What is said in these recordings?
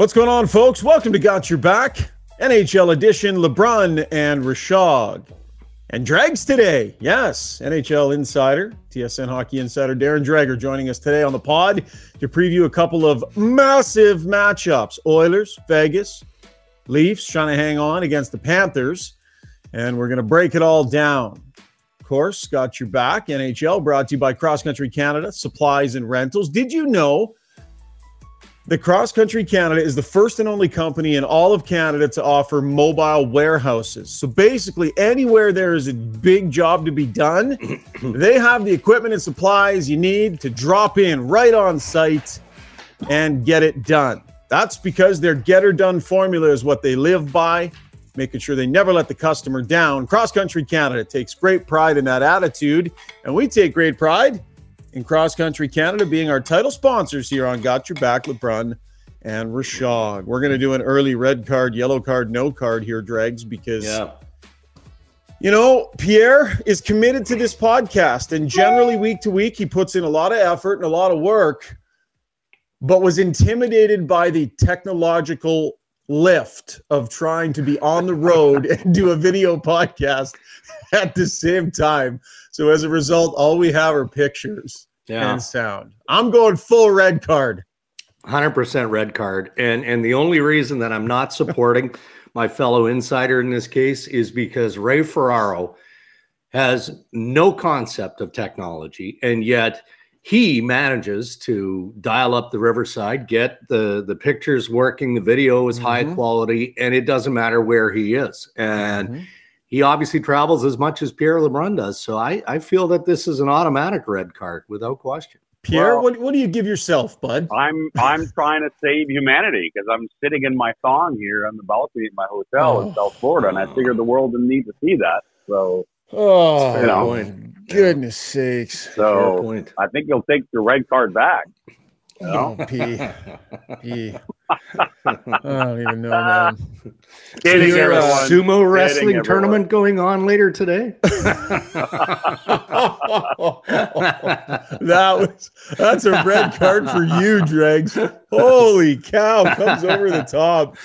What's going on, folks? Welcome to Got Your Back, NHL edition. LeBrun and Rishaug. And Dregs today. Yes, NHL insider, TSN Hockey Insider Darren Dreger joining us today on the pod to preview a couple of massive matchups Oilers, Vegas, Leafs trying to hang on against the Panthers. And we're going to break it all down. Of course, Got Your Back, NHL brought to you by Cross Country Canada, supplies and rentals. Did you know? The Cross Country Canada is the first and only company in all of Canada to offer mobile warehouses. So basically, anywhere there is a big job to be done, they have the equipment and supplies you need to drop in right on site and get it done. That's because their get or done formula is what they live by, making sure they never let the customer down. Cross Country Canada takes great pride in that attitude, and we take great pride in Cross Country Canada being our title sponsors here on Got Your Back, LeBrun and Rishaug. We're going to do an early red card, yellow card, no card here, Dregs, because. Yeah. You know, Pierre is committed to this podcast, and generally, week to week, he puts in a lot of effort and a lot of work, but was intimidated by the technological lift of trying to be on the road and do a video podcast at the same time. So as a result, all we have are pictures Yeah. and sound. I'm going full red card. 100% red card. And and the only reason that I'm not supporting my fellow insider in this case is because Ray Ferraro has no concept of technology and yet he manages to dial up the riverside get the the pictures working the video is high Mhm. quality and it doesn't matter where he is and Mhm. he obviously travels as much as Pierre LeBrun does so I I feel that this is an automatic red card without question Pierre, Well- what, what do you give yourself, bud? I'm I'm trying to save humanity because I'm sitting in my thong here on the balcony at my hotel Oh. in South Florida, and I figured the world didn't need to see that. So Oh, Fair You know. point. goodness sakes. Fair so point. I think you'll take your red card back. Know? Oh, P. P. I don't even know, man. Kidding, You're, everyone. uh, sumo wrestling tournament going on later today. that was that's a red card for you, Dregs. Holy cow, comes over the top.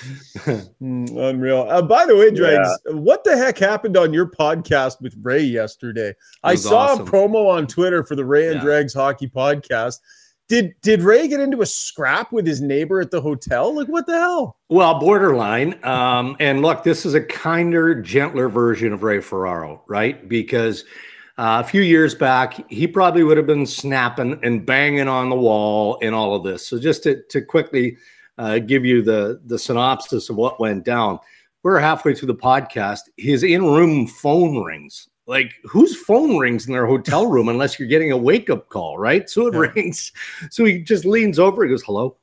Mm, unreal. Uh, by the way, Dregs, what the heck happened on your podcast with Ray yesterday? I saw awesome. a promo on Twitter for the Ray and Yeah. Dregs hockey podcast. Did did Ray get into a scrap with his neighbor at the hotel? Like what the hell? well, borderline. Um, and look, this is a kinder, gentler version of Ray Ferraro, right? Because uh, a few years back, he probably would have been snapping and banging on the wall and all of this. So just to, to quickly uh, give you the the synopsis of what went down. We're halfway through the podcast. His in-room phone rings. Like whose phone rings in their hotel room unless you're getting a wake-up call, right? So it Yeah. rings. So he just leans over. He goes, "Hello."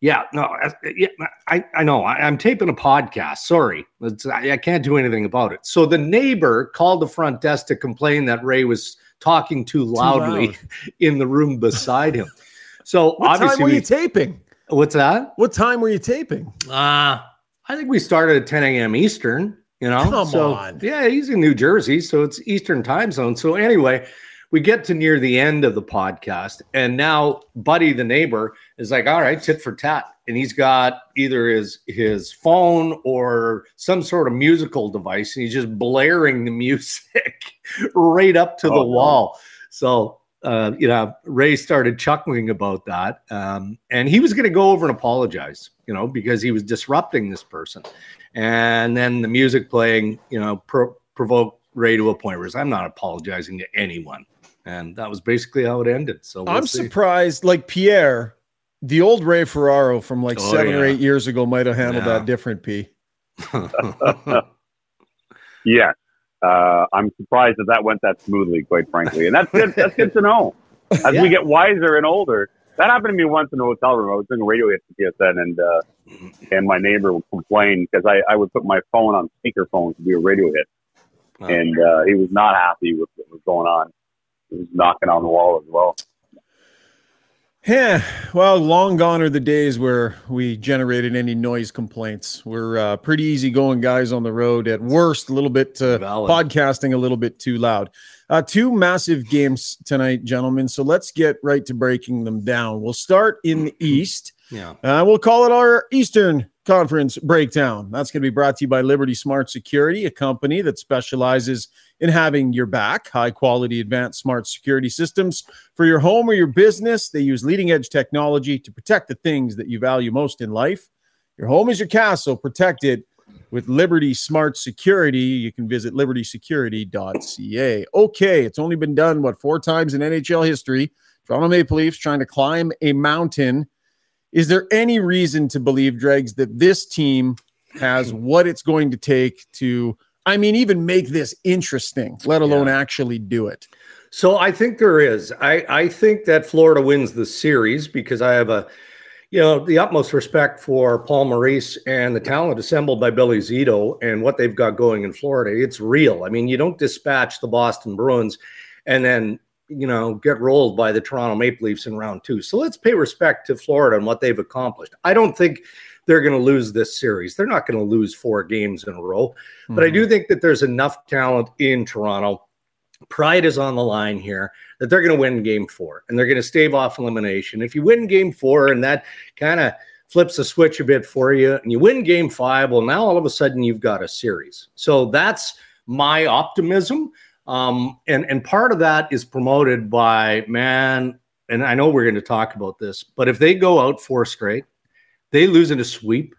Yeah, no, I- yeah, I, I know. I, I'm taping a podcast. Sorry, It's- I, I can't do anything about it. So the neighbor called the front desk to complain that Ray was talking too loudly loud. in the room beside him. So What time obviously, were we- you taping? what's that? What time were you taping? Uh, I think we started at 10 a.m. Eastern, you know. Come so, on. Yeah, he's in New Jersey, so it's Eastern time zone. So anyway, we get to near the end of the podcast, and now Buddy, the neighbor, is like, all right, tit for tat. And he's got either his his phone or some sort of musical device, and he's just blaring the music right up to Oh, the wall. So uh, you know, Ray started chuckling about that, um, and he was going to go over and apologize, you know, because he was disrupting this person. And then the music playing, you know, pro- provoked Ray to a point where I'm not apologizing to anyone, and that was basically how it ended. So we'll I'm see. surprised. Like Pierre, the old Ray Ferraro from like Oh, seven or eight years ago might have handled Yeah. that different. P. Yeah. Uh, I'm surprised that that went that smoothly, quite frankly, and that's good. That's good to know. As Yeah. we get wiser and older, that happened to me once in a hotel room. I was doing a radio hit for TSN, and uh, and my neighbor would complain because I, I would put my phone on speakerphone to do a radio hit, Wow. and uh, he was not happy with what was going on. He was knocking on the wall as well. Yeah, well, long gone are the days where we generated any noise complaints. We're uh, pretty easygoing guys on the road. At worst, a little bit uh, Valid. podcasting a little bit too loud. Uh, two massive games tonight, gentlemen. So let's get right to breaking them down. We'll start in the East. Yeah. Uh, we'll call it our Eastern Conference breakdown. That's going to be brought to you by Liberty Smart Security, a company that specializes in having your back, high quality advanced smart security systems for your home or your business. They use leading edge technology to protect the things that you value most in life. Your home is your castle. Protect it with Liberty Smart Security. You can visit libertysecurity.ca. Okay, it's only been done, what, four times in NHL history. Toronto Maple Leafs trying to climb a mountain. Is there any reason to believe, Dregs, that this team has what it's going to take to, I mean, even make this interesting, let alone yeah. actually do it? So I think there is. I, I think that Florida wins the series because I have a you know, the utmost respect for Paul Maurice and the talent assembled by Billy Zito and what they've got going in Florida. It's real. I mean, you don't dispatch the Boston Bruins and then, you know, get rolled by the Toronto Maple Leafs in round two. So let's pay respect to Florida and what they've accomplished. I don't think they're going to lose this series. They're not going to lose four games in a row. Mm-hmm. But I do mm-hmm. think that there's enough talent in Toronto pride is on the line here that they're going to win game four and they're going to stave off elimination. If you win game four and that kind of flips the switch a bit for you and you win game five, well, now all of a sudden you've got a series. So that's my optimism. Um, and, and part of that is promoted by, man, and I know we're going to talk about this, but if they go out four straight, they lose in a sweep.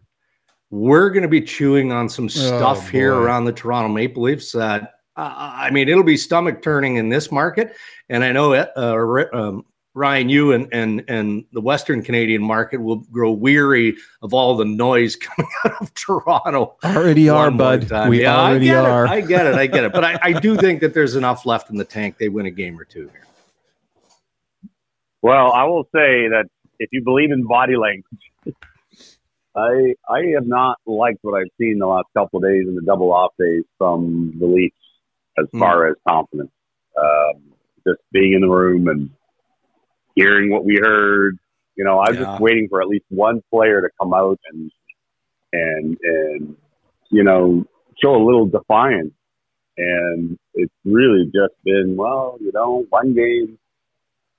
We're going to be chewing on some oh, stuff oh, here around the Toronto Maple Leafs that uh, I mean, it'll be stomach turning in this market. And I know uh, um, Ryan, you and, and and the Western Canadian market will grow weary of all the noise coming out of Toronto. Already are, bud. We yeah, already I are. It. I get it. I get it. But I, I do think that there's enough left in the tank. They win a game or two here. Well, I will say that if you believe in body language, I I have not liked what I've seen the last couple of days in the double off days from the Leafs as mm. far as confidence. Um, just being in the room and hearing what we heard. You know, I was yeah. just waiting for at least one player to come out and and and you know show a little defiance. And it's really just been well, you know, one game.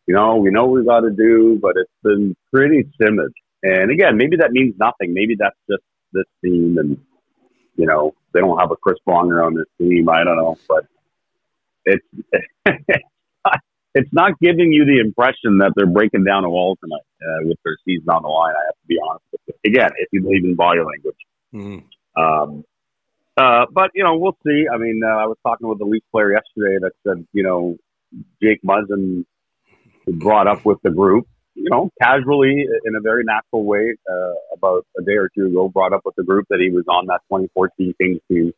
You know, we know what we got to do, but it's been pretty timid. And again, maybe that means nothing. Maybe that's just this team and you know, they don't have a Chris Pronger on this team. I don't know, but it's it's not giving you the impression that they're breaking down a wall tonight uh, with their season on the line. I have to be honest with you. Again, if you believe in body language. Mm-hmm. Um, uh, but you know, we'll see. I mean, uh, I was talking with the Leafs player yesterday that said, you know, Jake Muzzin brought up with the group you know, casually in a very natural way, uh, about a day or two ago, brought up with the group that he was on that 2014 Kings team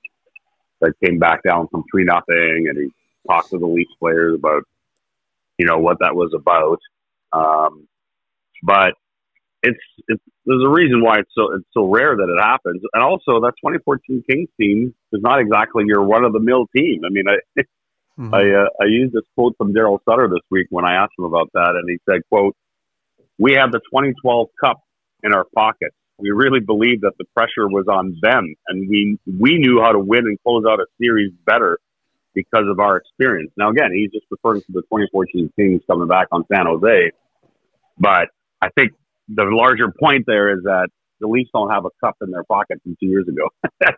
that came back down from three nothing, and he talked to the Leafs players about, you know, what that was about. Um, but it's, it's there's a reason why it's so it's so rare that it happens, and also that 2014 Kings team is not exactly your run of the mill team. I mean, I. Mm-hmm. I, uh, I used this quote from Daryl Sutter this week when I asked him about that, and he said, "quote we had the 2012 Cup in our pocket. We really believed that the pressure was on them, and we we knew how to win and close out a series better because of our experience. Now, again, he's just referring to the 2014 Kings coming back on San Jose, but I think the larger point there is that the Leafs don't have a cup in their pocket from two years ago.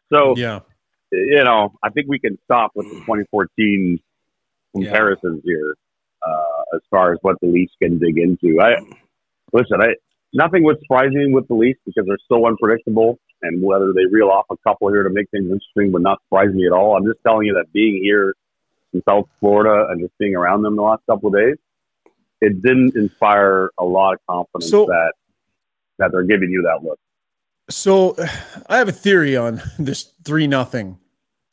so, yeah, you know, I think we can stop with the 2014 comparisons yeah. here uh, as far as what the Leafs can dig into. I listen, I nothing would surprise me with the Leafs because they're so unpredictable, and whether they reel off a couple here to make things interesting would not surprise me at all. I'm just telling you that being here in South Florida and just being around them the last couple of days, it didn't inspire a lot of confidence so, that that they're giving you that look. So, I have a theory on this three nothing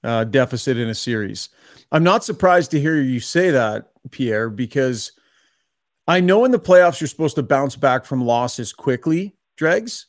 uh, deficit in a series. I'm not surprised to hear you say that, Pierre, because I know in the playoffs you're supposed to bounce back from losses quickly, Dregs,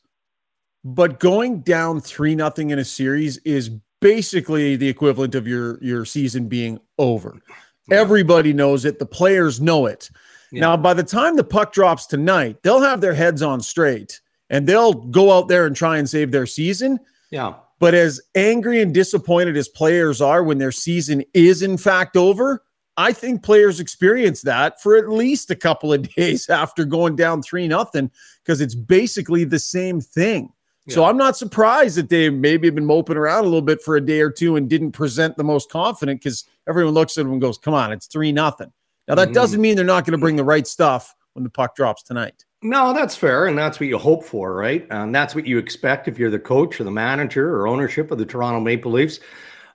but going down three nothing in a series is basically the equivalent of your your season being over. Yeah. Everybody knows it. The players know it. Yeah. Now, by the time the puck drops tonight, they'll have their heads on straight and they'll go out there and try and save their season. Yeah. But as angry and disappointed as players are when their season is in fact over, I think players experience that for at least a couple of days after going down three nothing because it's basically the same thing. Yeah. So I'm not surprised that they maybe have been moping around a little bit for a day or two and didn't present the most confident because everyone looks at them and goes, "Come on, it's three nothing." Now that mm-hmm. doesn't mean they're not going to bring the right stuff when the puck drops tonight. No, that's fair, and that's what you hope for, right? And that's what you expect if you're the coach or the manager or ownership of the Toronto Maple Leafs.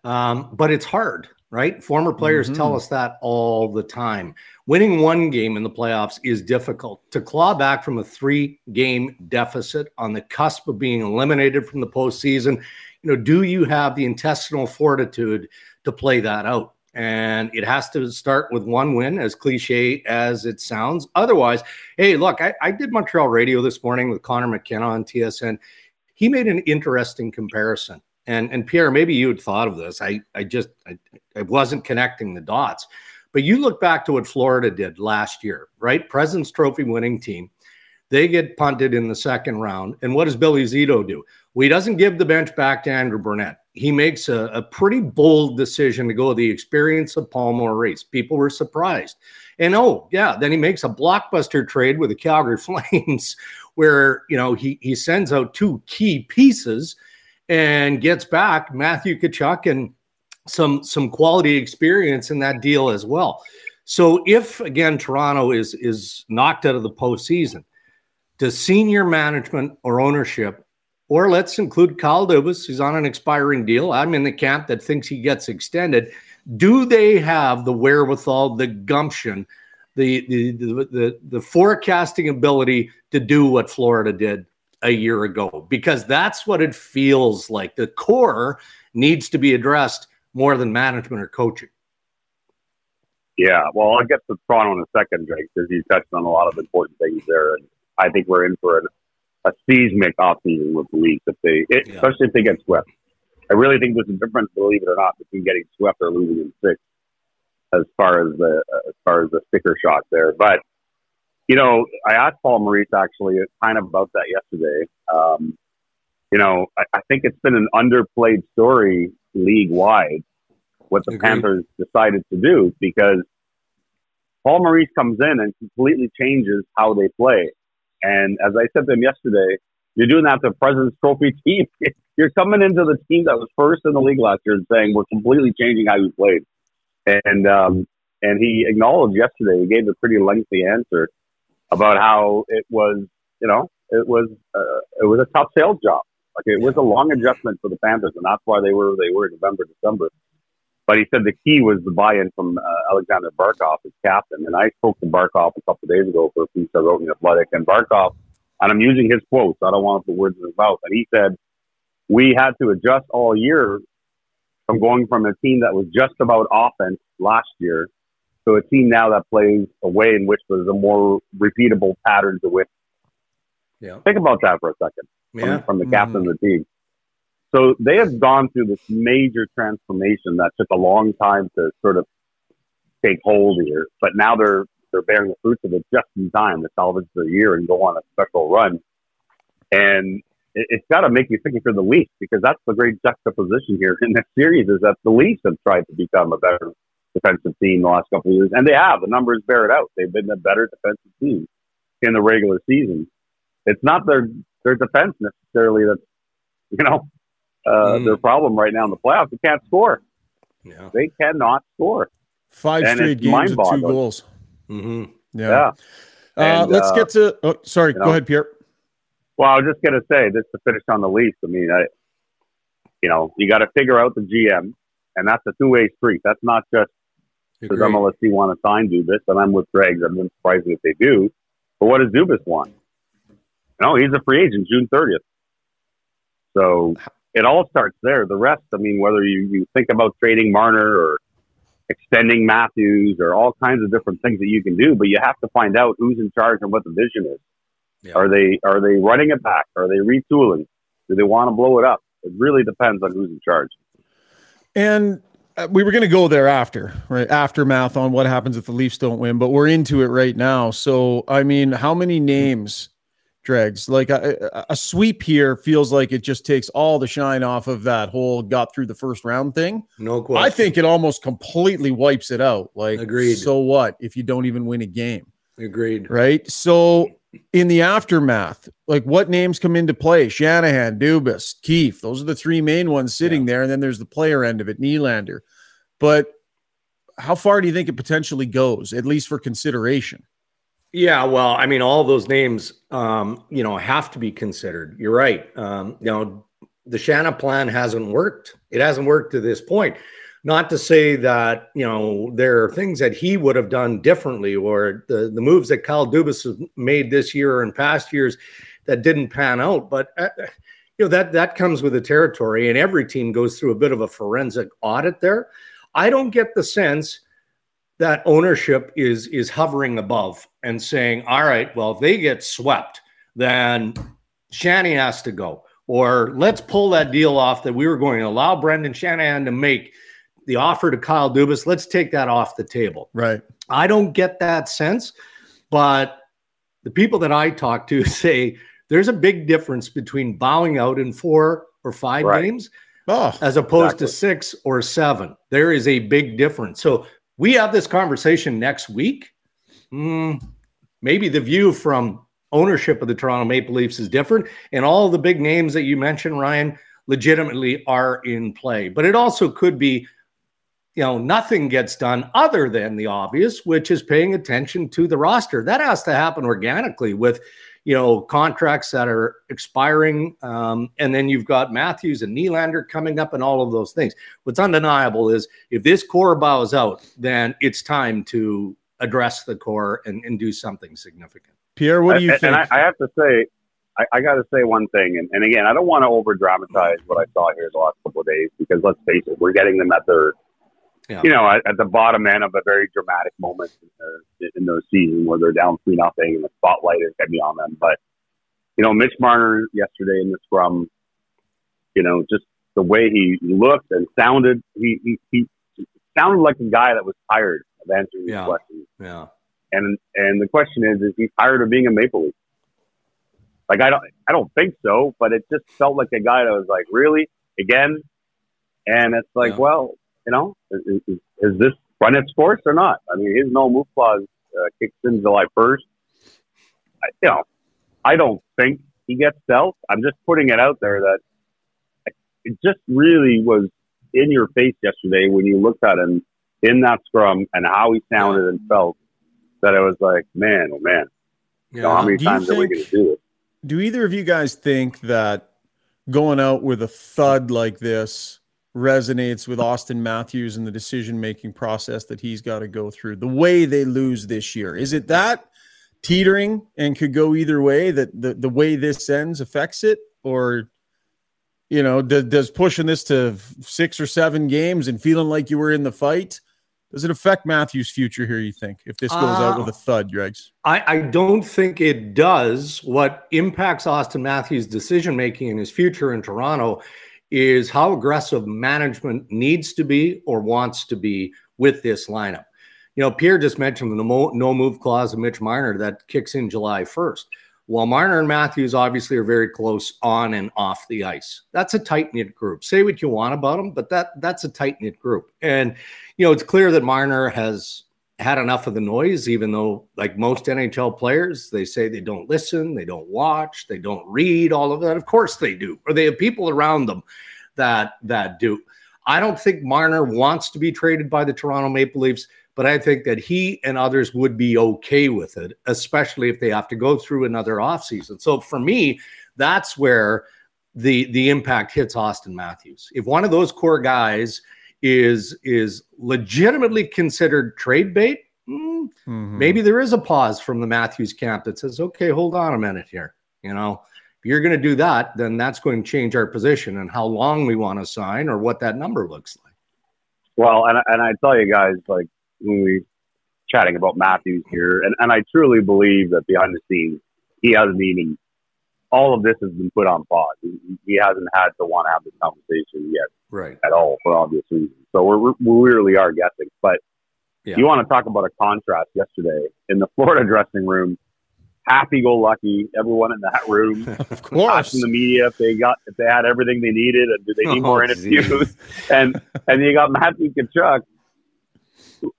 Um, but it's hard, right? Former players mm-hmm. tell us that all the time. Winning one game in the playoffs is difficult. To claw back from a three-game deficit on the cusp of being eliminated from the postseason, you know, do you have the intestinal fortitude to play that out? And it has to start with one win, as cliche as it sounds. Otherwise, hey, look, I, I did Montreal radio this morning with Connor McKenna on TSN. He made an interesting comparison. And and Pierre, maybe you had thought of this. I I just I, I wasn't connecting the dots. But you look back to what Florida did last year, right? President's Trophy winning team. They get punted in the second round. And what does Billy Zito do? Well, he doesn't give the bench back to Andrew Brunette. he makes a, a, pretty bold decision to go the experience of Paul Maurice. People were surprised. And oh, yeah, then he makes a blockbuster trade with the Calgary Flames where, you know, he, he sends out two key pieces and gets back Matthew Tkachuk and some some quality experience in that deal as well. So if again Toronto is is knocked out of the postseason, does senior management or ownership or let's include Kyle Dubas. He's on an expiring deal. I'm in the camp that thinks he gets extended. Do they have the wherewithal, the gumption, the the the, the, the forecasting ability to do what Florida did a year ago? Because that's what it feels like. The core needs to be addressed more than management or coaching. Yeah, well, I'll get to Toronto in a second, Drake, because you touched on a lot of important things there, and I think we're in for an a seismic offseason with the Leafs if they, it, yeah. especially if they get swept. I really think there's a difference, believe it or not, between getting swept or losing in six, as far as the as far as the sticker shock there. But you know, I asked Paul Maurice actually kind of about that yesterday. Um, you know, I, I think it's been an underplayed story league wide what the Agreed. Panthers decided to do because Paul Maurice comes in and completely changes how they play. And as I said to him yesterday, you're doing that to the President's Trophy team. You're coming into the team that was first in the league last year and saying we're completely changing how you played. And um, and he acknowledged yesterday. He gave a pretty lengthy answer about how it was. You know, it was uh, it was a tough sales job. Like it was a long adjustment for the Panthers, and that's why they were they were November, December. But he said the key was the buy-in from uh, Alexander Barkov as captain. And I spoke to Barkov a couple of days ago for a piece I wrote in the Athletic. And Barkov, and I'm using his quotes. I don't want put words in his mouth. And he said, we had to adjust all year from going from a team that was just about offense last year to a team now that plays a way in which there's a more repeatable pattern to win. Yeah. Think about that for a second. Yeah. From, from the captain mm-hmm. of the team. So they have gone through this major transformation that took a long time to sort of take hold here, but now they're they're bearing the fruits of it just in time to salvage the year and go on a special run. And it, it's got to make you think for the Leafs because that's the great juxtaposition here in this series is that the Leafs have tried to become a better defensive team the last couple of years, and they have. The numbers bear it out. They've been a better defensive team in the regular season. It's not their their defense necessarily that's you know uh, mm. their problem right now in the playoffs. They can't score. Yeah. They cannot score. Five and straight games with two goals. Mm-hmm. Yeah. yeah. Uh, and, let's uh, get to. Oh, sorry. Go know, ahead, Pierre. Well, I was just going to say, just to finish on the Leafs. I mean, I, you know, you got to figure out the GM, and that's a two-way street. That's not just because MLSE want to sign Dubas, and I'm with Greg. I'm not surprised if they do. But what does Dubas want? No, he's a free agent June 30th. So it all starts there. The rest, I mean, whether you, you think about trading Marner or extending Matthews or all kinds of different things that you can do, but you have to find out who's in charge and what the vision is. Yeah. Are they are they running it back? Are they retooling? Do they want to blow it up? It really depends on who's in charge. And Uh, we were going to go there after, right? Aftermath on what happens if the Leafs don't win, but we're into it right now. So, I mean, how many names Dregs. Like a, a, sweep here feels like it just takes all the shine off of that whole got through the first round thing. No question. I think it almost completely wipes it out. Like, agreed. So what if you don't even win a game? Agreed. Right. So in the aftermath, like what names come into play? Shanahan, Dubas, Keefe. Those are the three main ones sitting yeah. there. And then there's the player end of it, Nylander. But how far do you think it potentially goes, at least for consideration? Yeah, well, I mean, all those names, um, you know, have to be considered. You're right. Um, you know, the Shanaplan hasn't worked. It hasn't worked to this point. Not to say that you know there are things that he would have done differently, or the the moves that Kyle Dubas has made this year or in past years that didn't pan out. But uh, you know that that comes with the territory, and every team goes through a bit of a forensic audit there. I don't get the sense that ownership is is hovering above and saying, "All right, well, if they get swept, then Shanny has to go." Or let's pull that deal off that we were going to allow Brendan Shanahan to make the offer to Kyle Dubas. Let's take that off the table. Right. I don't get that sense, but the people that I talk to say there's a big difference between bowing out in four or five right. games oh, as opposed exactly. to six or seven. There is a big difference. So we have this conversation next week. Mm, maybe the view from ownership of the Toronto Maple Leafs is different, and all the big names that you mentioned, Ryan, legitimately are in play. But it also could be, you know, nothing gets done other than the obvious, which is paying attention to the roster. That has to happen organically with you know, contracts that are expiring. Um, and then you've got Matthews and Nylander coming up and all of those things. What's undeniable is if this core bows out, then it's time to address the core and, and do something significant. Pierre, what do you I, think? And I, I, have to say, I, I got to say one thing. And, and again, I don't want to over dramatize what I saw here the last couple of days because let's face it, we're getting them at their yeah. you know, at, at, the bottom end of a very dramatic moment in, the, in their season where they're down three nothing and the spotlight is be on them. But you know, Mitch Marner yesterday in the scrum, you know, just the way he looked and sounded, he he, he sounded like a guy that was tired of answering yeah. these questions. Yeah. And and the question is, is he tired of being a Maple Leaf? Like I don't I don't think so, but it just felt like a guy that was like, really again. And it's like, yeah. well, you know, is, is, is this run its course or not? I mean, his no move clause uh, kicks in July 1st. I, you know, I don't think he gets dealt. I'm just putting it out there that it just really was in your face yesterday when you looked at him in that scrum and how he sounded and felt that it was like, man, oh man, yeah. you know, how many do times think, are we going to do it? Do either of you guys think that going out with a thud like this resonates with Austin Matthews and the decision making process that he's got to go through. The way they lose this year is it that teetering and could go either way that the, the way this ends affects it or you know does, does pushing this to six or seven games and feeling like you were in the fight does it affect Matthews' future here, you think, if this goes uh, out with a uh, thud, Dregs? I, I don't think it does. What impacts Austin Matthews' decision making in his future in Toronto is how aggressive management needs to be or wants to be with this lineup. You know, Pierre just mentioned the no move clause of Mitch Marner that kicks in July 1st. Well, Marner and Matthews obviously are very close on and off the ice. That's a tight knit group. Say what you want about them, but that that's a tight knit group. And you know, it's clear that Marner has had enough of the noise, even though, like most NHL players, they say they don't listen, they don't watch, they don't read all of that. Of course they do, or they have people around them that that do. I don't think Marner wants to be traded by the Toronto Maple Leafs, but I think that he and others would be okay with it, especially if they have to go through another offseason. So for me, that's where the the impact hits Austin Matthews. If one of those core guys is is legitimately considered trade bait, mm, mm-hmm. maybe there is a pause from the Matthews camp that says, "Okay, hold on a minute here." You know, if you're going to do that, then that's going to change our position and how long we want to sign or what that number looks like. Well, and and I tell you guys, like when we chatting about Matthews here, and, and I truly believe that behind the scenes, he hasn't even all of this has been put on pause. He, he hasn't had to want to have this conversation yet, right? At all for obvious reasons. So we're, we really are guessing. But yeah. you want to talk about a contrast yesterday in the Florida dressing room. happy-go-lucky. Everyone in that room, of course, asking the media if they got if they had everything they needed and do they need oh, more interviews. and and you got Matthew Tkachuk, who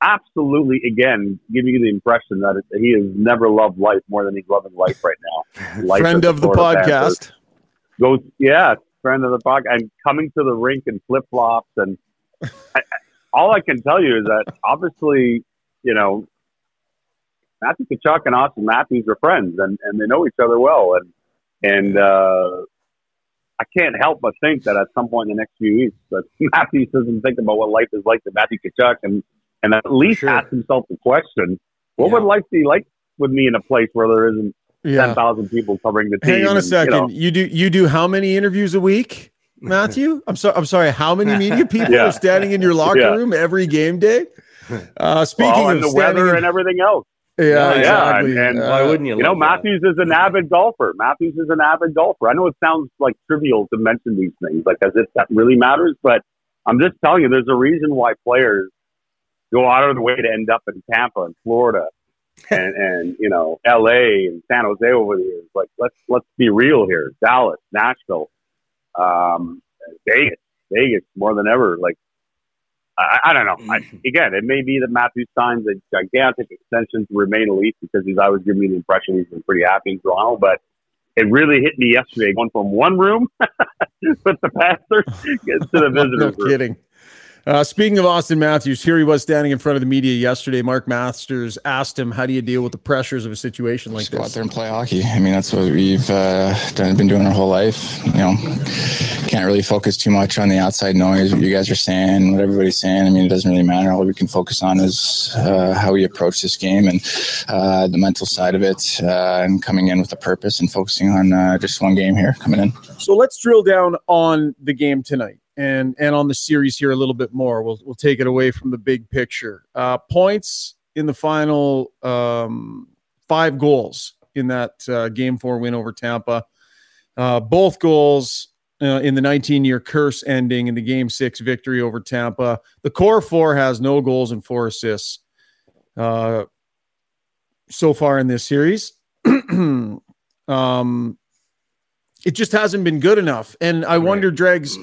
absolutely again giving you the impression that it, he has never loved life more than he's loving life right now. Life friend of the, podcast. Goes, yeah, friend of the podcast, and coming to the rink in flip flops and. I, all I can tell you is that obviously, you know, Matthew Tkachuk and Austin Matthews are friends and, and they know each other well. And, and, uh, I can't help but think that at some point in the next few weeks, that Matthews doesn't think about what life is like to Matthew Tkachuk and, and at least sure. ask himself the question, what yeah. would life be like with me in a place where there isn't yeah. 10,000 people covering the team? Hang on a second. you, know, you do, you do how many interviews a week? Matthew? I'm sorry. I'm sorry. How many media people yeah. are standing in your locker yeah. room every game day? Uh, speaking well, of the weather in, and everything else. Yeah, exactly. And, and uh, why wouldn't you? You know, Matthews that? is an avid golfer. Matthews is an avid golfer. I know it sounds like trivial to mention these things, like as if that really matters, but I'm just telling you, there's a reason why players go out of the way to end up in Tampa and Florida and, and you know L.A. and San Jose over the years. Like let's let's be real here. Dallas, Nashville, um, Vegas, Vegas more than ever. Like I, I don't know. I, mm-hmm. again, it may be that Matthew signs a gigantic extension to remain elite because he's always given me the impression he's been pretty happy in Toronto. But it really hit me yesterday going from one room with the Panthers to the visitors. no room. kidding. Uh, speaking of Austin Matthews, here he was standing in front of the media yesterday. Mark Masters asked him, "How do you deal with the pressures of a situation like Just this?" Go out there and play hockey. I mean, that's what we've uh, done, been doing our whole life. You know, can't really focus too much on the outside noise. What you guys are saying, what everybody's saying. I mean, it doesn't really matter. All we can focus on is uh, how we approach this game and uh, the mental side of it, uh, and coming in with a purpose and focusing on uh, just one game here coming in. So let's drill down on the game tonight and and on the series here a little bit more. We'll we'll take it away from the big picture. Uh, points in the final um, five goals in that uh, game four win over Tampa. Uh, both goals uh, in the 19 year curse ending in the game six victory over Tampa. The core four has no goals and four assists uh, so far in this series. um, it just hasn't been good enough. And I right. wonder, Dregs,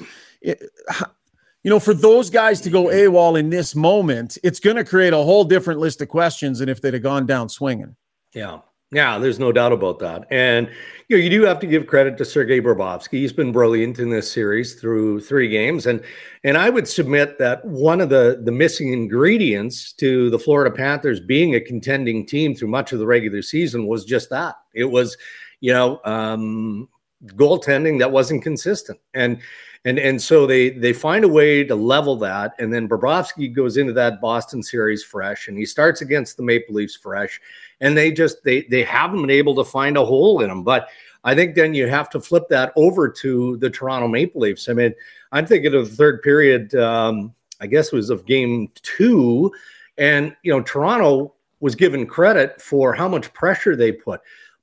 you know, for those guys to go AWOL in this moment, it's going to create a whole different list of questions than if they'd have gone down swinging. Yeah. Yeah, there's no doubt about that. And you know, you do have to give credit to Sergei Bobrovsky. He's been brilliant in this series through three games. And and I would submit that one of the the missing ingredients to the Florida Panthers being a contending team through much of the regular season was just that. It was, you know, um goaltending that wasn't consistent. And and and so they they find a way to level that, and then Bobrovsky goes into that Boston series fresh, and he starts against the Maple Leafs fresh, and they just they they haven't been able to find a hole in them. But I think then you have to flip that over to the Toronto Maple Leafs. I mean, I'm thinking of the third period. Um, I guess it was of game two, and you know Toronto was given credit for how much pressure they put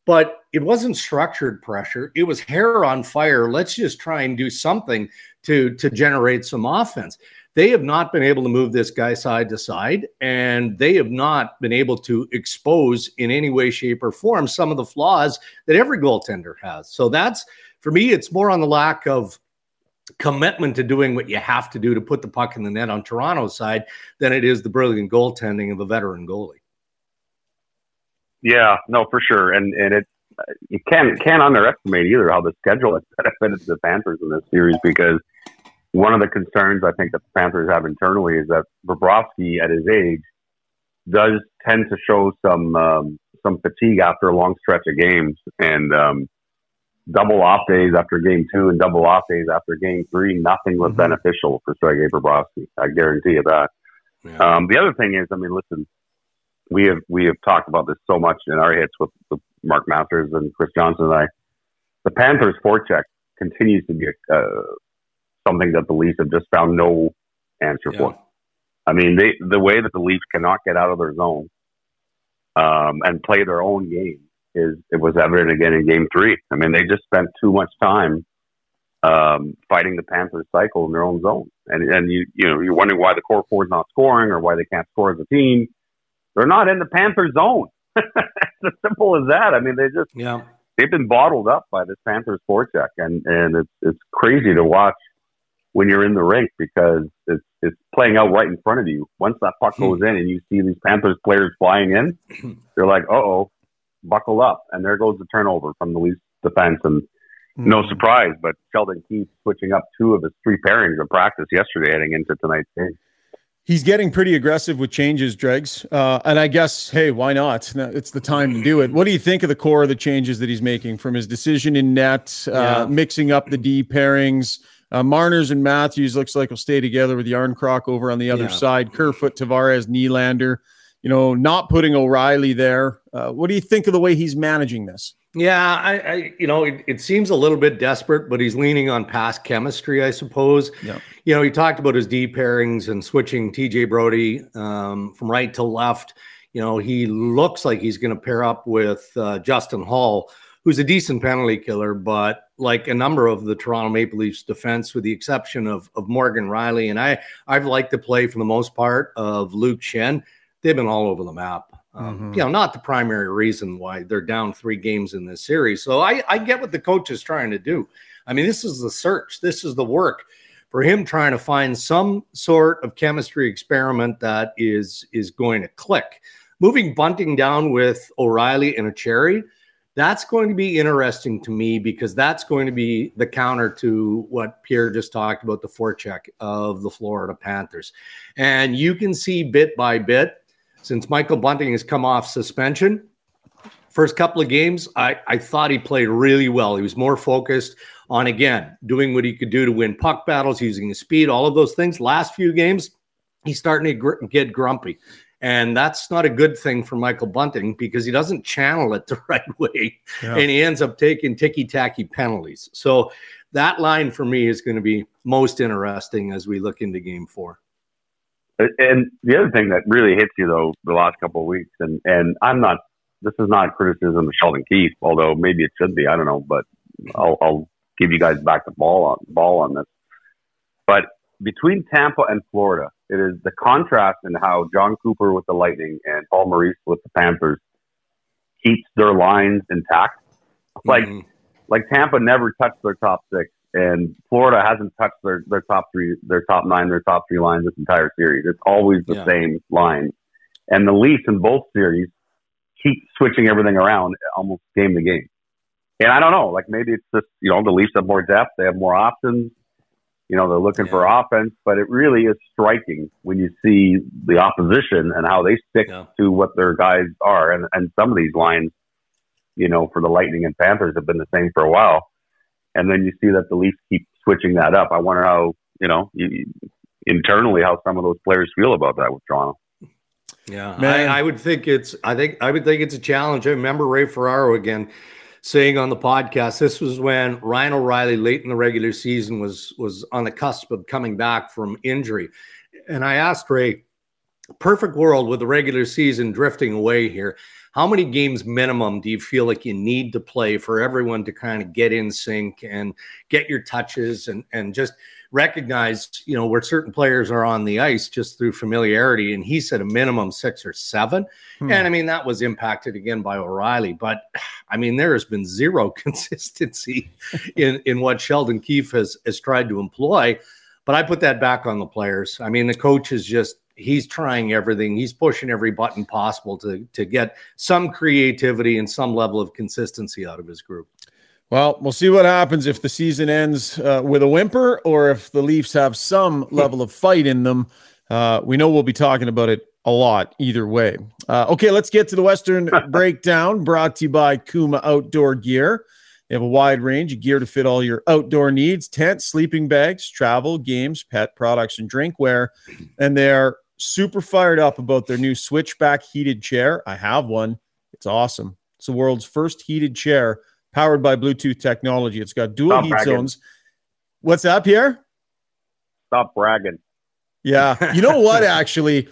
but it wasn't structured pressure. It was hair on fire. Let's just try and do something to to generate some offense. They have not been able to move this guy side to side, and they have not been able to expose in any way, shape, or form some of the flaws that every goaltender has. So that's for me, it's more on the lack of commitment to doing what you have to do to put the puck in the net on Toronto's side than it is the brilliant goaltending of a veteran goalie. Yeah, no, for sure, and and it you can't can't underestimate either how the schedule has benefited the Panthers in this series because one of the concerns I think that the Panthers have internally is that Bobrovsky at his age does tend to show some um, some fatigue after a long stretch of games and um, double off days after game two and double off days after game three. Nothing was mm-hmm. beneficial for Sergei Bobrovsky. I guarantee you that. Yeah. Um, the other thing is, I mean, listen, we have we have talked about this so much in our hits with, with Mark Masters and Chris Johnson and I. The Panthers' forecheck continues to be uh, something that the Leafs have just found no answer yeah. for. I mean, they the way that the Leafs cannot get out of their zone um, and play their own game is it was evident again in Game Three. I mean, they just spent too much time um, fighting the Panthers' cycle in their own zone, and and you you know you're wondering why the core four is not scoring or why they can't score as a team they're not in the Panthers' zone. as simple as that. I mean, they just yeah they've been bottled up by this Panthers forecheck, and and it's it's crazy to watch when you're in the rink because it's it's playing out right in front of you. Once that puck hmm. goes in and you see these Panthers players flying in, they're like, "Uh oh, buckle up!" And there goes the turnover from the Leafs defense, and no hmm. surprise. But Sheldon Keefe switching up two of his three pairings of practice yesterday, heading into tonight's game. He's getting pretty aggressive with changes, Dregs. Uh, and I guess, hey, why not? It's the time to do it. What do you think of the core of the changes that he's making from his decision in net, uh, yeah. mixing up the D pairings? Uh, Marners and Matthews looks like will stay together with Järnkrok over on the other yeah. side. Kerfoot, Tavares, Nylander. You know, not putting O'Reilly there. Uh, what do you think of the way he's managing this? Yeah, I, I you know, it, it, seems a little bit desperate, but he's leaning on past chemistry, I suppose. Yeah. You know, he talked about his D pairings and switching TJ Brodie um, from right to left. You know, he looks like he's going to pair up with uh, Justin Holl, who's a decent penalty killer, but like a number of the Toronto Maple Leafs defense, with the exception of, of Morgan Rielly. and I, I've liked the play for the most part of Luke Schenn. They've been all over the map. Um, mm-hmm. You know, not the primary reason why they're down three games in this series. So I, I get what the coach is trying to do. I mean, this is the search, this is the work for him trying to find some sort of chemistry experiment that is is going to click. Moving Bunting down with O'Reilly and Acciari, that's going to be interesting to me because that's going to be the counter to what Pierre just talked about the forecheck of the Florida Panthers. And you can see bit by bit since Michael Bunting has come off suspension. First couple of games, I, I thought he played really well. He was more focused on, again, doing what he could do to win puck battles, using his speed, all of those things. Last few games, he's starting to gr- get grumpy. And that's not a good thing for Michael Bunting because he doesn't channel it the right way. Yeah. And he ends up taking ticky tacky penalties. So that line for me is going to be most interesting as we look into game four. And the other thing that really hits you though the last couple of weeks, and and I'm not. This is not criticism of Sheldon Keefe, although maybe it should be. I don't know, but I'll, I'll give you guys back the ball on ball on this. But between Tampa and Florida, it is the contrast in how Jon Cooper with the Lightning and Paul Maurice with the Panthers keeps their lines intact. Like mm-hmm. like Tampa never touched their top six and Florida hasn't touched their, their top three, their top nine, their top three lines this entire series. It's always the yeah. same line. And the Leafs in both series keep switching everything around almost game to game. And I don't know, like maybe it's just, you know, the Leafs have more depth, they have more options. You know, they're looking yeah. for offense, but it really is striking when you see the opposition and how they stick yeah. to what their guys are. And, and some of these lines, you know, for the Lightning and Panthers have been the same for a while and then you see that the Leafs keep switching that up. I wonder how you know you, internally how some of those players feel about that with Toronto. Yeah, I, I, would think it's. I think I would think it's a challenge. I remember Ray Ferraro again saying on the podcast. This was when Ryan O'Reilly, late in the regular season, was was on the cusp of coming back from injury, and I asked Ray, "Perfect world with the regular season drifting away here." How many games minimum do you feel like you need to play for everyone to kind of get in sync and get your touches and and just recognize you know where certain players are on the ice just through familiarity? And he said a minimum six or seven. Hmm. and i mean that was impacted again by o'reilly. But i mean there has been zero consistency in in what sheldon keefe has has tried to employ. But i put that back on the players. I mean the coach is just he's trying everything. He's pushing every button possible to to get some creativity and some level of consistency out of his group. Well, we'll see what happens if the season ends uh, with a whimper or if the Leafs have some level of fight in them. Uh, we know we'll be talking about it a lot either way. Uh, okay, let's get to the Western breakdown brought to you by Kuma Outdoor Gear. They have a wide range of gear to fit all your outdoor needs tents, sleeping bags, travel, games, pet products, and drinkware. And they're super fired up about their new switchback heated chair. I have one. It's awesome. It's the world's first heated chair powered by Bluetooth technology. It's got dual Stop heat bragging. zones. What's up, Pierre? Stop bragging. Yeah. You know what, actually?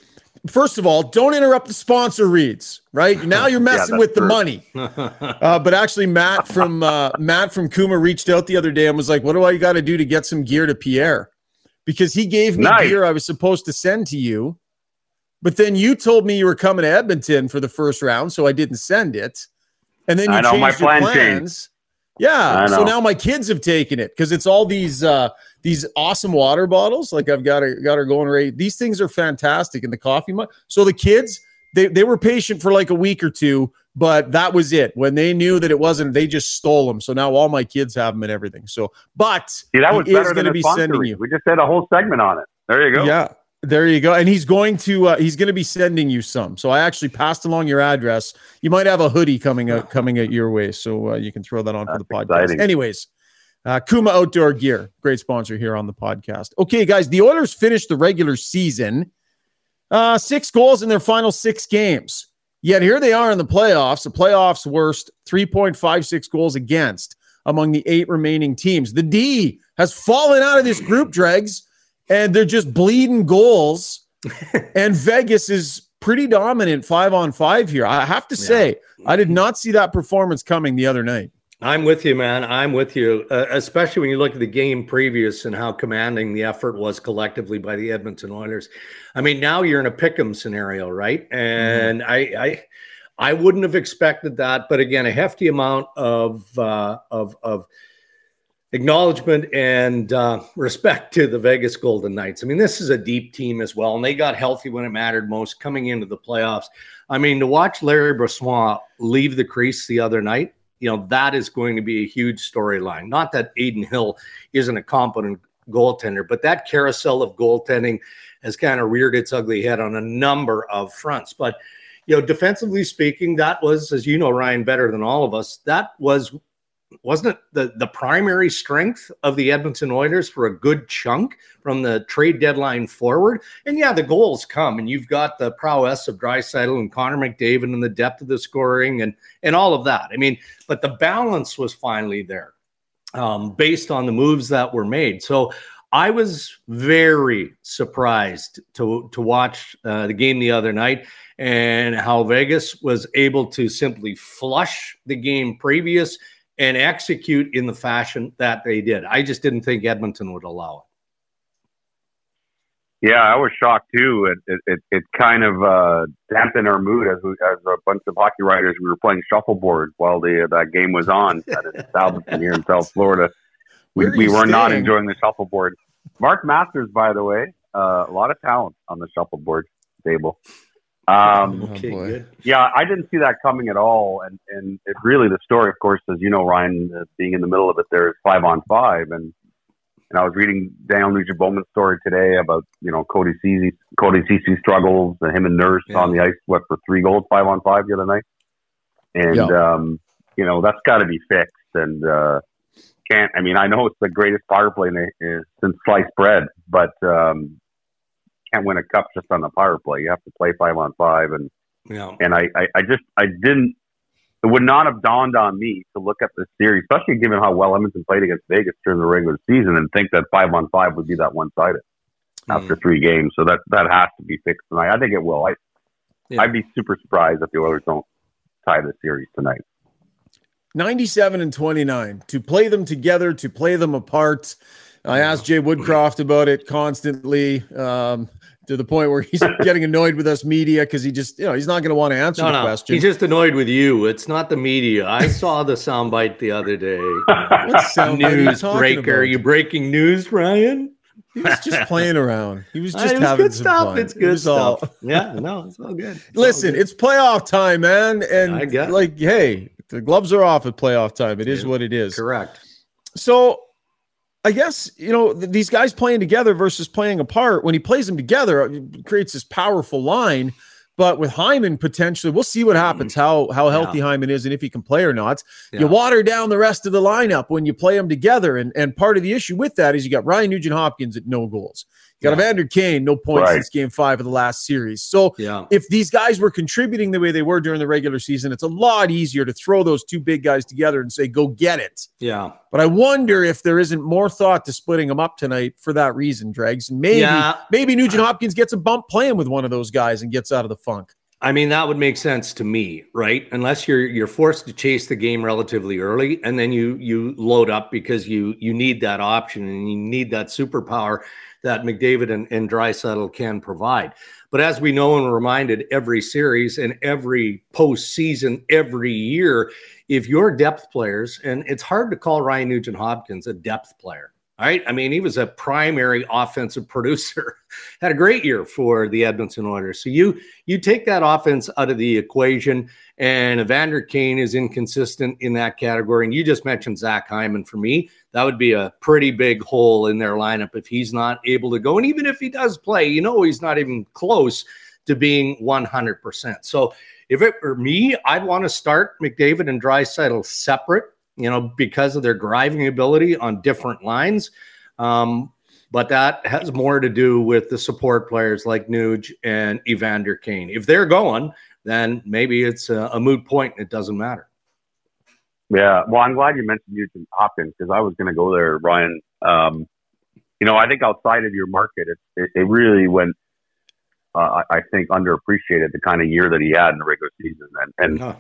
First of all, don't interrupt the sponsor reads. Right now, you're messing yeah, with true. the money. Uh, but actually, Matt from uh, Matt from Kuma reached out the other day and was like, "What do I got to do to get some gear to Pierre?" Because he gave me nice. gear I was supposed to send to you. But then you told me you were coming to Edmonton for the first round, so I didn't send it. And then you I know, changed my your plans. changed. Yeah. So now my kids have taken it because it's all these uh these awesome water bottles. Like I've got her got her going right. These things are fantastic in the coffee mug. So the kids, they they were patient for like a week or two, but that was it. When they knew that it wasn't, they just stole them. So now all my kids have them and everything. So, but See, that was he is going to be sending you. We just did a whole segment on it. There you go. Yeah, there you go. And he's going to uh, he's going to be sending you some. So I actually passed along your address. You might have a hoodie coming out coming out your way, so uh, you can throw that on for the podcast. exciting. Anyways, uh, Kuma Outdoor Gear, great sponsor here on the podcast. Okay, guys, the Oilers finished the regular season uh, six goals in their final six games. Yet here they are in the playoffs, the playoffs worst 3.56 goals against among the eight remaining teams. The D has fallen out of this group, Dregs, and they're just bleeding goals. and Vegas is pretty dominant five on five here. I have to say, I did not see that performance coming the other night. I'm with you, man. I'm with you, uh, especially when you look at the game previous and how commanding the effort was collectively by the Edmonton Oilers. I mean, now you're in a pick'em scenario, right? And I, I, I wouldn't have expected that, but again, a hefty amount of uh, of of acknowledgement and uh, respect to the Vegas Golden Knights. I mean, this is a deep team as well, and they got healthy when it mattered most coming into the playoffs. I mean, to watch Larry Brossoit leave the crease the other night, you know, that is going to be a huge storyline. Not that Adin Hill isn't a competent goaltender, but that carousel of goaltending has kind of reared its ugly head on a number of fronts. But you know, defensively speaking, that was, as you know, Ryan, better than all of us. That was wasn't it the, the primary strength of the Edmonton Oilers for a good chunk from the trade deadline forward? And yeah, the goals come, and you've got the prowess of Draisaitl and Connor McDavid and the depth of the scoring and and all of that. I mean, but the balance was finally there um, based on the moves that were made. So I was very surprised to to watch uh, the game the other night and how Vegas was able to simply flush the game previous and execute in the fashion that they did. I just didn't think Edmonton would allow it. Yeah, I was shocked too. It it, it, it kind of uh, dampened our mood as we, as a bunch of hockey writers. We were playing shuffleboard while the that game was on at establishment here in South Florida. We, we were not enjoying the shuffleboard. Mark Masters, by the way, uh, a lot of talent on the shuffleboard table. Um, Oh, boy. yeah, I didn't see that coming at all, and and it really the story, of course, as you know, Ryan, uh, being in the middle of it, there is five on five, and and I was reading Daniel Nugent Bowman's story today about you know Cody Cece, Cody Cece struggles, and him and Nurse Yeah. on the ice, what for three goals, five on five the other night, and um, you know that's got to be fixed, and uh, can't. I mean, I know it's the greatest power play in the, uh, since sliced bread, but um, can't win a cup just on the power play. You have to play five on five, and Yeah. and I, I, I just I didn't it would not have dawned on me to look at this series, especially given how well Edmonton played against Vegas during the regular season and think that five on five would be that one sided after three games. So that that has to be fixed tonight. I think it will. I Yeah. I'd be super surprised if the Oilers don't tie the series tonight. 97 and 29 to play them together to play them apart i asked jay woodcroft about it constantly um, to the point where he's getting annoyed with us media because he just you know he's not going to want to answer No, the no, question he's just annoyed with you. It's not the media. I saw the soundbite the other day. What sound are you news breaker. Are you breaking news, Ryan? he was just playing around he was just it was having good some stuff. fun. It's It good all- stuff. Yeah, no, it's all good. It's all listen good. it's playoff time man and I like hey the gloves are off at playoff time It is Yeah. what it is correct. So I guess, you know, th- these guys playing together versus playing apart, when he plays them together, it creates this powerful line. But with Hyman, potentially, we'll see what mm-hmm. happens, how how healthy Hyman is and if he can play or not. Yeah. You water down the rest of the lineup when you play them together. And, and part of the issue with that is you got Ryan Nugent Hopkins at no goals. Got. Evander Kane, no points Right. since game five of the last series. So Yeah. if these guys were contributing the way they were during the regular season, it's a lot easier to throw those two big guys together and say, go get it. Yeah. But I wonder if there isn't more thought to splitting them up tonight for that reason, Dregs. Maybe Yeah. maybe Nugent Hopkins gets a bump playing with one of those guys and gets out of the funk. I mean, that would make sense to me, right? Unless you're you're forced to chase the game relatively early, and then you you load up because you you need that option and you need that superpower that McDavid and, and Draisaitl can provide. But as we know and reminded every series and every postseason every year, if your depth players, and it's hard to call Ryan Nugent Hopkins a depth player right? I mean, he was a primary offensive producer, had a great year for the Edmonton Oilers. So you you take that offense out of the equation, and Evander Kane is inconsistent in that category. And you just mentioned Zach Hyman. For me, that would be a pretty big hole in their lineup if he's not able to go. And even if he does play, you know, he's not even close to being 100%. So if it were me, I'd want to start McDavid and Draisaitl separate you know, because of their driving ability on different lines. Um, but that has more to do with the support players like Nuge and Evander Kane. If they're going, then maybe it's a, a moot point and it doesn't matter. Yeah, well, I'm glad you mentioned Nugent Hopkins because I was going to go there, Ryan. Um, you know, I think outside of your market, it, it, it really went, uh, I think, underappreciated the kind of year that he had in the regular season, and and huh.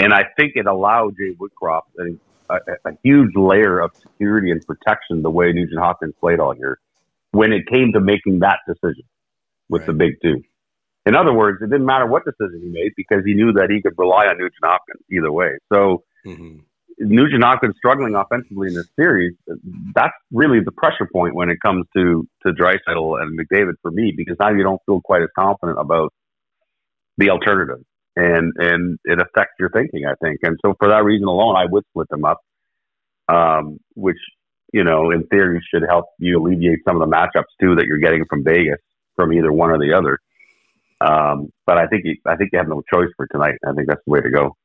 And I think it allowed Jay Woodcroft a, a, a, huge layer of security and protection the way Nugent Hopkins played all year when it came to making that decision with right. the big two. In other words, it didn't matter what decision he made because he knew that he could rely on Nugent Hopkins either way. So mm-hmm. Nugent Hopkins struggling offensively in this series, that's really the pressure point when it comes to to Draisaitl and McDavid for me because now you don't feel quite as confident about the alternative and and it affects your thinking, I think. And so for that reason alone, I would split them up, um, which you know, in theory, should help you alleviate some of the matchups too that you're getting from Vegas from either one or the other. Um, but I think you, I think you have no choice for tonight. I think that's the way to go.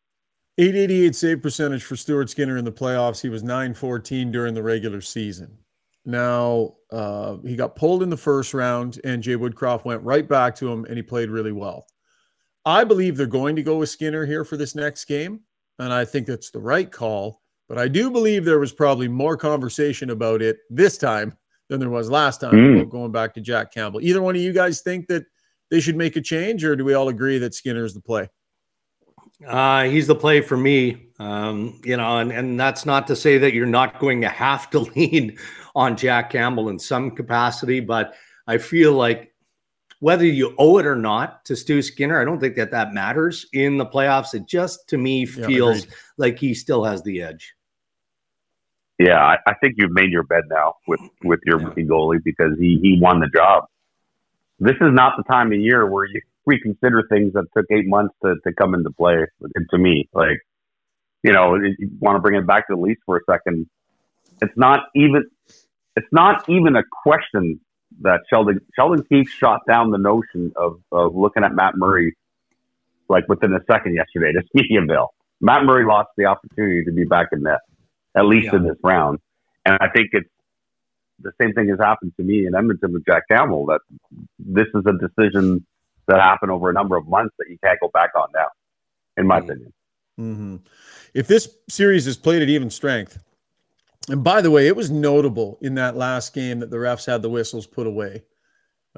888 save percentage for Stuart Skinner in the playoffs. He was 914 during the regular season. Now, uh, he got pulled in the first round, and Jay Woodcroft went right back to him, and he played really well. I believe they're going to go with Skinner here for this next game, and I think that's the right call. But I do believe there was probably more conversation about it this time than there was last time mm. about going back to Jack Campbell. Either one of you guys think that they should make a change, or do we all agree that Skinner is the play? Uh, he's the play for me. Um, you know, and, and that's not to say that you're not going to have to lean on Jack Campbell in some capacity, but I feel like whether you owe it or not to Stu Skinner, I don't think that that matters in the playoffs. It just to me feels yeah, like he still has the edge. Yeah, I, I, think you've made your bed now with with your yeah. goalie because he he won the job. This is not the time of year where you reconsider things that took eight months to, to come into play. To me, like you know, you want to bring it back to the Leafs for a second. It's not even it's not even a question that Sheldon Sheldon Keefe shot down the notion of, of looking at Matt Murray like within a second yesterday to Mediaville. Matt Murray lost the opportunity to be back in net, at least yeah. in this round. And I think it's the same thing has happened to me in Edmonton with Jack Campbell that this is a decision that happened over a number of months that you can't go back on now, in my mm-hmm. opinion. Mm-hmm. If this series is played at even strength, and by the way, it was notable in that last game that the refs had the whistles put away.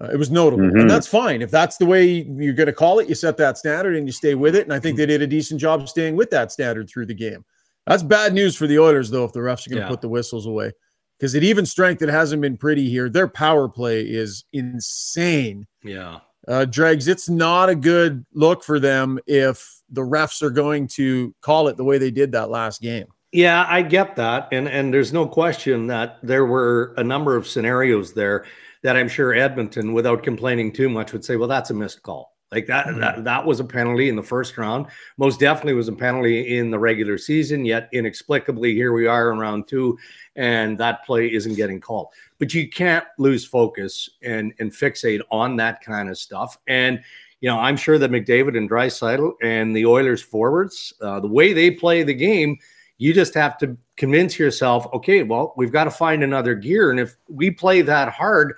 Uh, it was notable, mm-hmm. and that's fine. If that's the way you're going to call it, you set that standard and you stay with it. And I think they did a decent job staying with that standard through the game. That's bad news for the Oilers, though, if the refs are going to yeah. put the whistles away. Because at even strength, it hasn't been pretty here. Their power play is insane. Yeah. Uh, Dregs, it's not a good look for them if the refs are going to call it the way they did that last game. Yeah, I get that, and and there's no question that there were a number of scenarios there that I'm sure Edmonton, without complaining too much, would say, "Well, that's a missed call." Like that, mm-hmm. that, that was a penalty in the first round. Most definitely was a penalty in the regular season. Yet inexplicably, here we are in round two, and that play isn't getting called. But you can't lose focus and and fixate on that kind of stuff. And you know, I'm sure that McDavid and Draisaitl and the Oilers forwards, uh, the way they play the game you just have to convince yourself, okay, well, we've got to find another gear. And if we play that hard,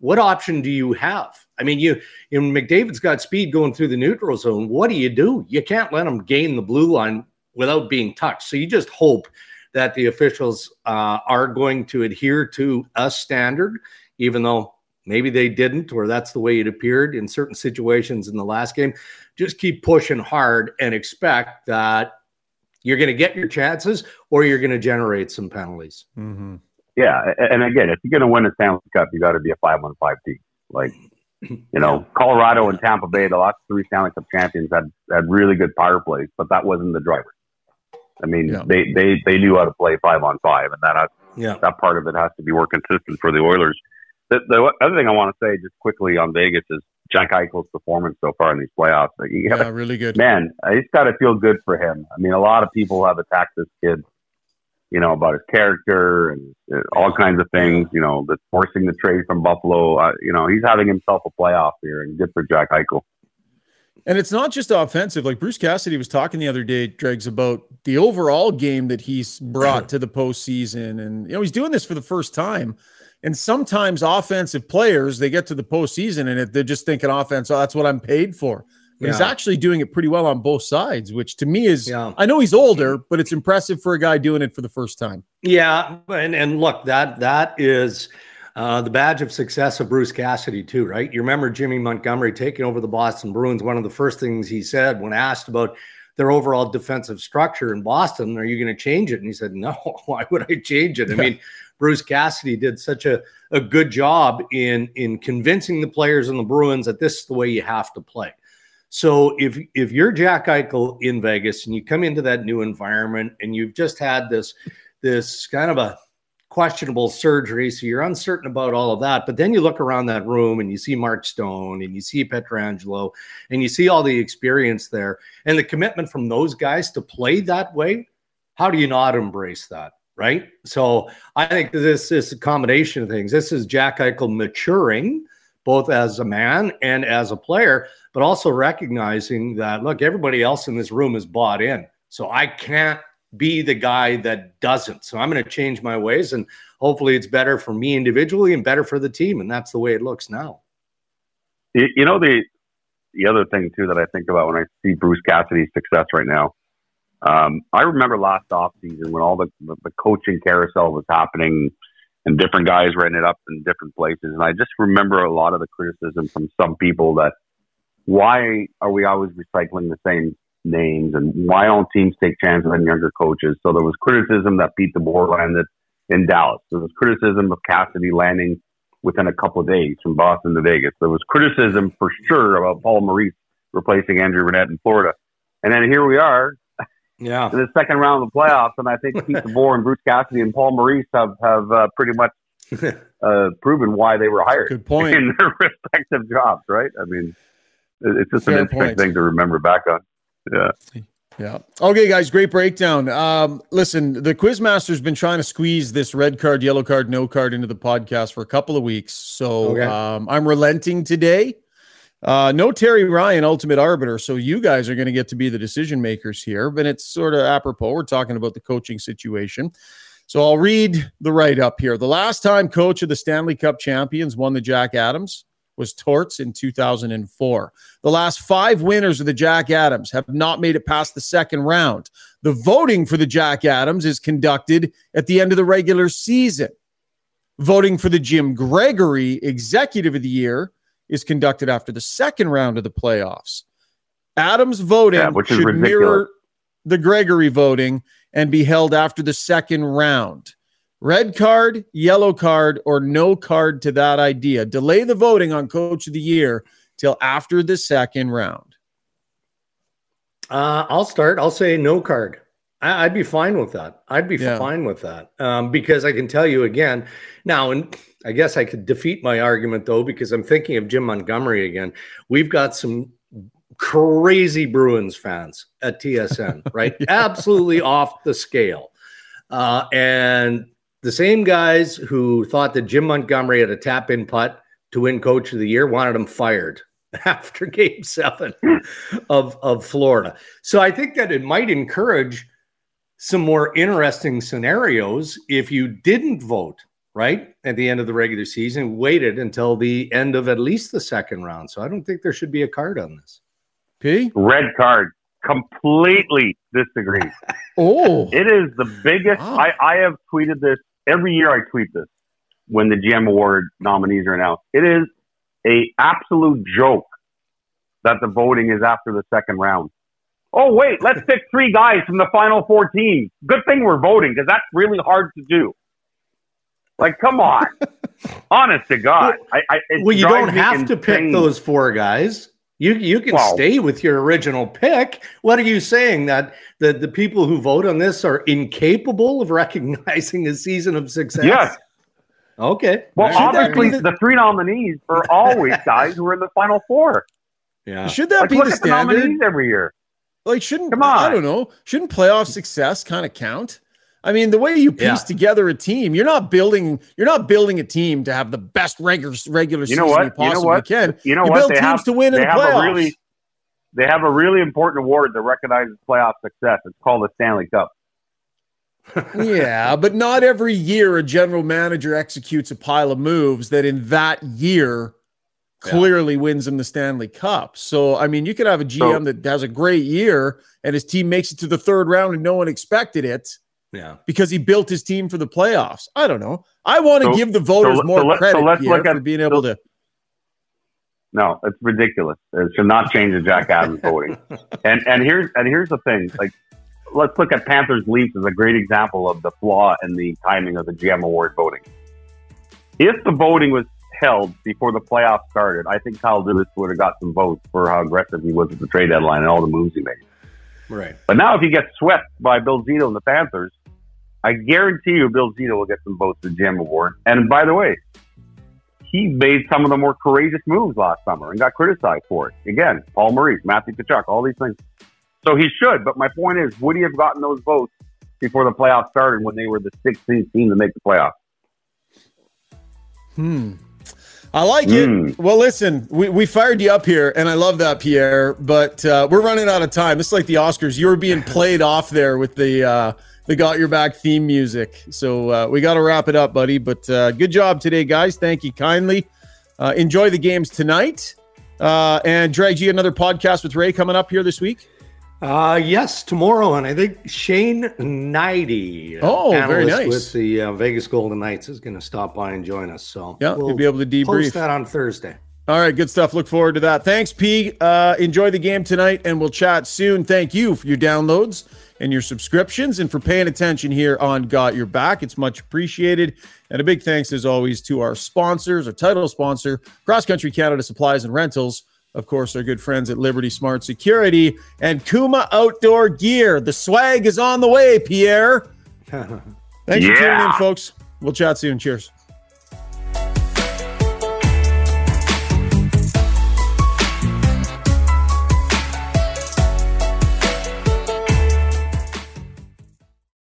what option do you have? I mean, you, know, McDavid's got speed going through the neutral zone. What do you do? You can't let him gain the blue line without being touched. So you just hope that the officials uh, are going to adhere to a standard, even though maybe they didn't, or that's the way it appeared in certain situations in the last game. Just keep pushing hard and expect that you're going to get your chances or you're going to generate some penalties. Mm-hmm. Yeah. And again, if you're going to win a Stanley Cup, you got to be a 5 1 5 team. Like, You know, Colorado and Tampa Bay, the last three Stanley Cup champions, had had really good power plays, but that wasn't the driver. I mean, yeah. they, they they knew how to play five on five, and that has, yeah. that part of it has to be more consistent for the Oilers. The, the other thing I want to say just quickly on Vegas is Jack Eichel's performance so far in these playoffs. Like, yeah, gotta, really good. Man, it's got to feel good for him. I mean, a lot of people have attacked this kid, you know, about his character and uh, all kinds of things. You know, the forcing the trade from Buffalo. Uh, you know, he's having himself a playoff here, and good for Jack Eichel. And it's not just offensive. Like Bruce Cassidy was talking the other day, Dregs, about the overall game that he's brought to the postseason. And, you know, he's doing this for the first time. And sometimes offensive players, they get to the postseason and they're just thinking offense, oh, that's what I'm paid for. But yeah. he's actually doing it pretty well on both sides, which to me is, yeah. I know he's older, but it's impressive for a guy doing it for the first time. Yeah. And, and look, that that is – uh, the badge of success of Bruce Cassidy, too, right? You remember Jimmy Montgomery taking over the Boston Bruins. One of the first things he said when asked about their overall defensive structure in Boston, are you going to change it? And he said, no, why would I change it? I mean, Bruce Cassidy did such a, a good job in, in convincing the players and the Bruins that this is the way you have to play. So if if you're Jack Eichel in Vegas and you come into that new environment and you've just had this this kind of a questionable surgery. So you're uncertain about all of that. But then you look around that room and you see Mark Stone and you see Pietrangelo and you see all the experience there and the commitment from those guys to play that way. How do you not embrace that? Right. So I think this is a combination of things. This is Jack Eichel maturing both as a man and as a player, but also recognizing that, look, everybody else in this room is bought in. So I can't be the guy that doesn't. So I'm going to change my ways and hopefully it's better for me individually and better for the team. And that's the way it looks now. You know, the, the other thing too that I think about when I see Bruce Cassidy's success right now, um, I remember last off season when all the, the coaching carousel was happening and different guys writing it up in different places. And I just remember a lot of the criticism from some people that why are we always recycling the same names and why don't teams take chances on younger coaches? So there was criticism that Pete DeBoer landed in Dallas. There was criticism of Cassidy landing within a couple of days from Boston to Vegas. There was criticism for sure about Paul Maurice replacing Andrew Brunette in Florida. And then here we are yeah. in the second round of the playoffs. And I think Pete DeBoer and Bruce Cassidy and Paul Maurice have, have uh, pretty much uh, proven why they were hired Good point. in their respective jobs, right? I mean, it's just Fair an interesting point. thing to remember back on yeah. Yeah. Okay, guys, great breakdown. Um, listen, the Quizmaster's been trying to squeeze this red card, yellow card, no card into the podcast for a couple of weeks. So okay. um, I'm relenting today. Uh, no Terry Ryan, ultimate arbiter. So you guys are going to get to be the decision makers here. But it's sort of apropos. We're talking about the coaching situation. So I'll read the write up here. The last time coach of the Stanley Cup champions won the Jack Adams was Torts in 2004. The last five winners of the Jack Adams have not made it past the second round. The voting for the Jack Adams is conducted at the end of the regular season. Voting for the Jim Gregory Executive of the Year is conducted after the second round of the playoffs. Adams voting yeah, should ridiculous. mirror the Gregory voting and be held after the second round. Red card, yellow card, or no card to that idea. Delay the voting on coach of the year till after the second round. Uh, I'll start. I'll say no card. I, would be fine with that. I'd be yeah. fine with that um, because I can tell you again now, and I guess I could defeat my argument though because I'm thinking of Jim Montgomery again. We've got some crazy Bruins fans at TSN, right? yeah. Absolutely off the scale. Uh, and the same guys who thought that Jim Montgomery had a tap in putt to win coach of the year wanted him fired after game seven of, of Florida. So I think that it might encourage some more interesting scenarios if you didn't vote right at the end of the regular season, waited until the end of at least the second round. So I don't think there should be a card on this. P red card completely disagree. oh, it is the biggest. Wow. I, I have tweeted this every year I tweet this when the GM Award nominees are announced. It is a absolute joke that the voting is after the second round. Oh wait, let's pick three guys from the final four teams. Good thing we're voting because that's really hard to do. Like, come on. Honest to God. I, I, well, you don't have to pick those four guys. You you can well, stay with your original pick. What are you saying that the, the people who vote on this are incapable of recognizing a season of success? Yes. Okay. Well, Should obviously, the-, the three nominees are always guys who are in the final four. Yeah. Should that like, be the standard the every year? Like, shouldn't Come on. I don't know? Shouldn't playoff success kind of count? I mean, the way you piece yeah. together a team, you're not building you're not building a team to have the best regular regular you know season you possibly you know what? can. You know you what? build they teams have, to win in the playoffs. Really, they have a really important award that recognizes playoff success. It's called the Stanley Cup. yeah, but not every year a general manager executes a pile of moves that in that year clearly yeah. wins him the Stanley Cup. So, I mean, you could have a GM so, that has a great year and his team makes it to the third round and no one expected it yeah. Because he built his team for the playoffs. I don't know. I want to so, give the voters so, more so let, credit let's Pierre, look at, for being able to. No, it's ridiculous. It should not change the Jack Adams voting. And and here's and here's the thing. Like, let's look at Panthers Leafs as a great example of the flaw in the timing of the GM award voting. If the voting was held before the playoffs started, I think Kyle Dubas would have got some votes for how aggressive he was at the trade deadline and all the moves he made. Right. But now, if he gets swept by Bill Zito and the Panthers, I guarantee you Bill Zito will get some votes to the GM award. And by the way, he made some of the more courageous moves last summer and got criticized for it. Again, Paul Maurice, Matthew Tkachuk, all these things. So he should. But my point is, would he have gotten those votes before the playoffs started when they were the 16th team to make the playoffs? Hmm. I like it. Mm. Well, listen, we, we fired you up here, and I love that, Pierre. But uh, we're running out of time. It's like the Oscars. You were being played off there with the uh, the "Got Your Back" theme music. So uh, we got to wrap it up, buddy. But uh, good job today, guys. Thank you kindly. Uh, enjoy the games tonight. Uh, and drag you another podcast with Ray coming up here this week. Uh, yes, tomorrow, and I think Shane Knighty, oh, very nice, with the uh, Vegas Golden Knights, is going to stop by and join us. So yeah, we'll you'll be able to debrief post that on Thursday. All right, good stuff. Look forward to that. Thanks, P. Uh, enjoy the game tonight, and we'll chat soon. Thank you for your downloads and your subscriptions, and for paying attention here on Got Your Back. It's much appreciated. And a big thanks, as always, to our sponsors, our title sponsor, Cross Country Canada Supplies and Rentals of course, our good friends at Liberty Smart Security and Kuma Outdoor Gear. The swag is on the way, Pierre. Thanks yeah. for tuning in, folks. We'll chat soon. Cheers.